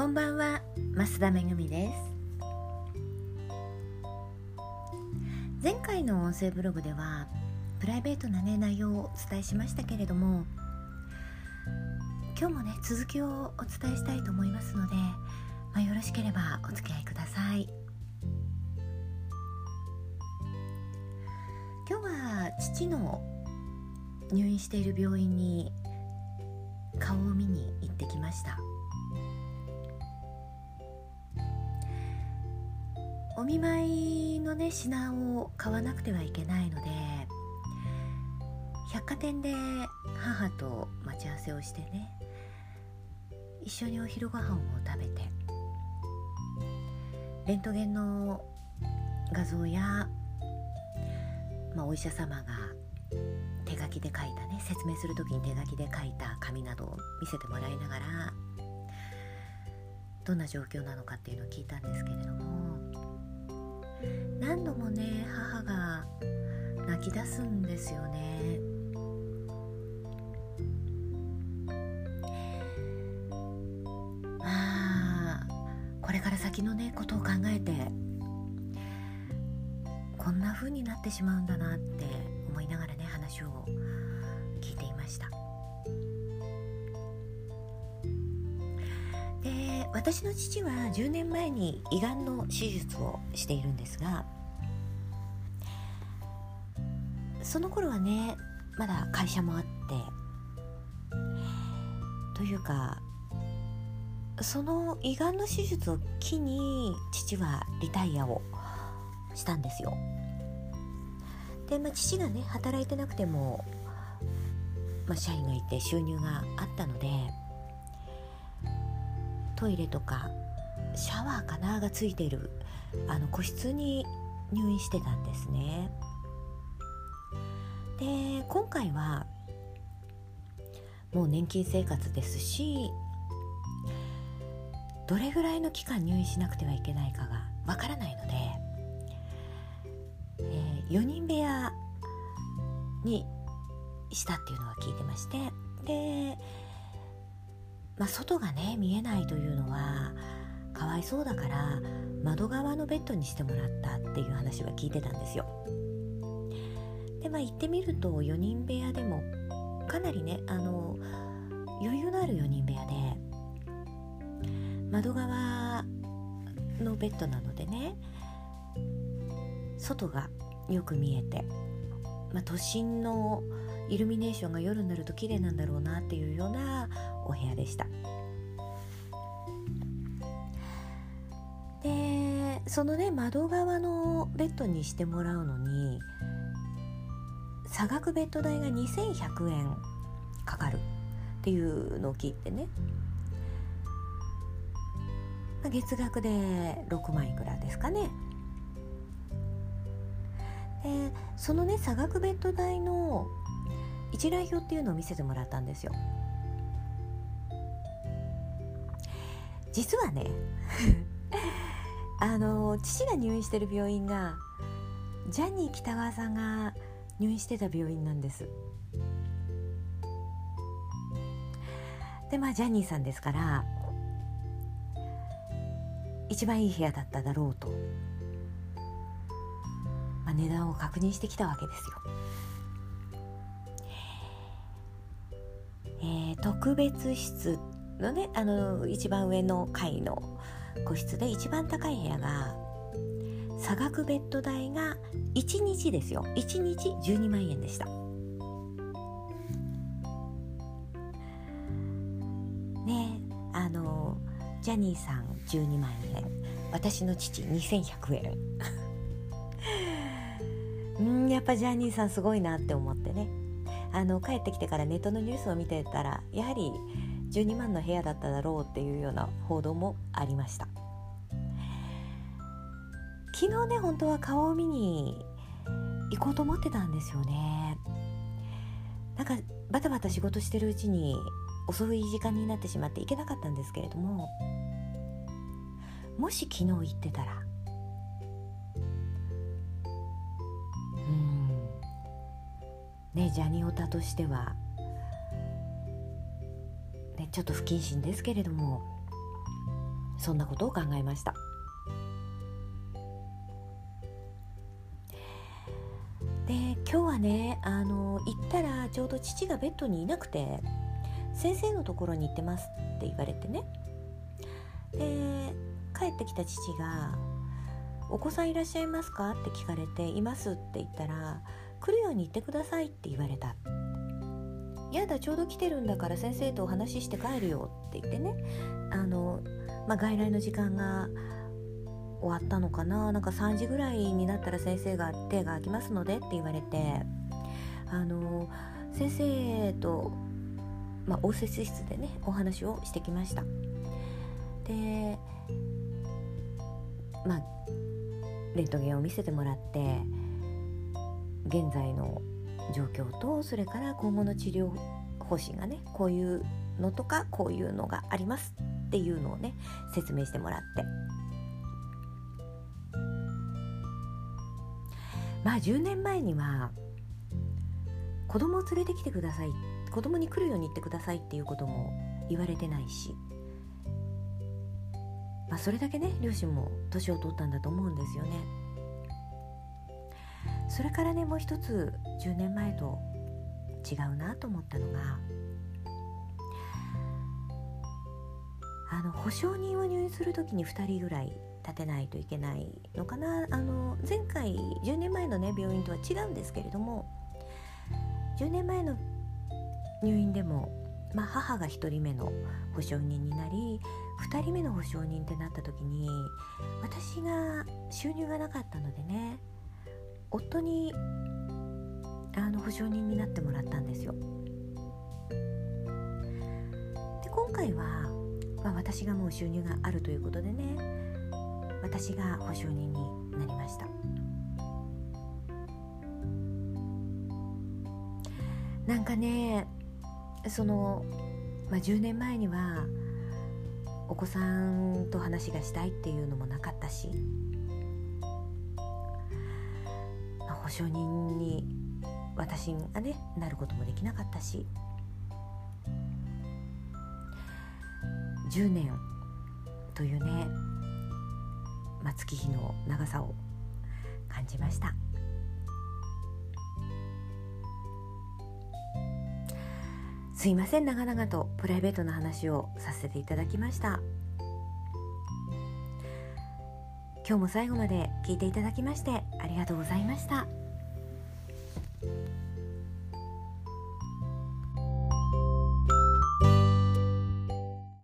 こんばんは増田めぐみです。前回の音声ブログではプライベートなね内容をお伝えしましたけれども今日もね続きをお伝えしたいと思いますので、まあ、よろしければお付き合いください。今日は父の入院している病院に顔を見に行ってきました。お見舞いのね品を買わなくてはいけないので百貨店で母と待ち合わせをしてね一緒にお昼ご飯を食べてレントゲンの画像や、まあ、お医者様が手書きで書いたね説明する時に手書きで書いた紙などを見せてもらいながらどんな状況なのかっていうのを聞いたんですけれども何度もね母が泣き出すんですよね。まあこれから先のねことを考えてこんな風になってしまうんだなって思いながらね話を聞いていました。私の父は10年前に胃がんの手術をしているんですがその頃はねまだ会社もあってというかその胃がんの手術を機に父はリタイアをしたんですよ。で、まあ、父がね働いてなくても、まあ、社員がいて収入があったのでトイレとかシャワーかながついているあの個室に入院してたんですね。で今回はもう年金生活ですしどれぐらいの期間入院しなくてはいけないかがわからないので、えー、4人部屋にしたっていうのは聞いてましてで、まあ、外がね見えないというのはかわいそうだから窓側のベッドにしてもらったっていう話は聞いてたんですよ。でまあ行ってみると4人部屋でもかなりねあの余裕のある4人部屋で窓側のベッドなのでね外がよく見えて、まあ、都心のイルミネーションが夜になると綺麗なんだろうなっていうようなお部屋でした。でそのね窓側のベッドにしてもらうのに差額ベッド代が2100円かかるっていうのを聞いてね。月額で6万いくらですかね。でそのね差額ベッド代の一覧表っていうのを見せてもらったんですよ。実はねあの父が入院してる病院がジャニー喜多川さんが入院してた病院なんです。でまあジャニーさんですから一番いい部屋だっただろうと、まあ、値段を確認してきたわけですよ。特別室のねあの一番上の階の個室で一番高い部屋が差額ベッド代が1日ですよ。1日12万円でした。ねあのジャニーさん12万円。私の父2100円。うんやっぱジャニーさんすごいなって思ってね。あの帰ってきてからネットのニュースを見てたらやはり12万の部屋だっただろうっていうような報道もありました。昨日ね本当は顔を見に行こうと思ってたんですよね。なんかバタバタ仕事してるうちに遅い時間になってしまって行けなかったんですけれどももし昨日行ってたらねジャニオタとしては、ね、ちょっと不謹慎ですけれどもそんなことを考えましたで今日はねあの行ったらちょうど父がベッドにいなくて先生のところに行ってますって言われてねで帰ってきた父が「お子さんいらっしゃいますか?」って聞かれて「います」って言ったら「来るように言ってください」って言われた「やだちょうど来てるんだから先生とお話しして帰るよ」って言ってね。あの、まあ、外来の時間が終わったのかな。なんか3時ぐらいになったら先生が手が空きますのでって言われて。あの先生とまあ、応接室でねお話をしてきました。でまあレントゲンを見せてもらって現在の状況とそれから今後の治療方針がねこういうのとかこういうのがありますっていうのをね説明してもらって。まあ10年前には子供を連れてきてください子供に来るように言ってくださいっていうことも言われてないし、まあ、それだけね両親も年を取ったんだと思うんですよね。それからねもう一つ10年前と違うなと思ったのがあの保証人を入院する時に2人ぐらい立てないといけないのかな。あの前回10年前のね病院とは違うんですけれども10年前の入院でも、まあ、母が1人目の保証人になり2人目の保証人ってなった時に私が収入がなかったのでね夫にあの保証人になってもらったんですよ。で今回は、まあ、私がもう収入があるということでね私が保証人になりました。なんかねその、まあ、10年前にはお子さんと話がしたいっていうのもなかったし、保証人に私がねなることもできなかったし10年というね、まあ、月日の長さを感じました。すいません長々とプライベートな話をさせていただきました今日も最後まで聞いていただきましてありがとうございました。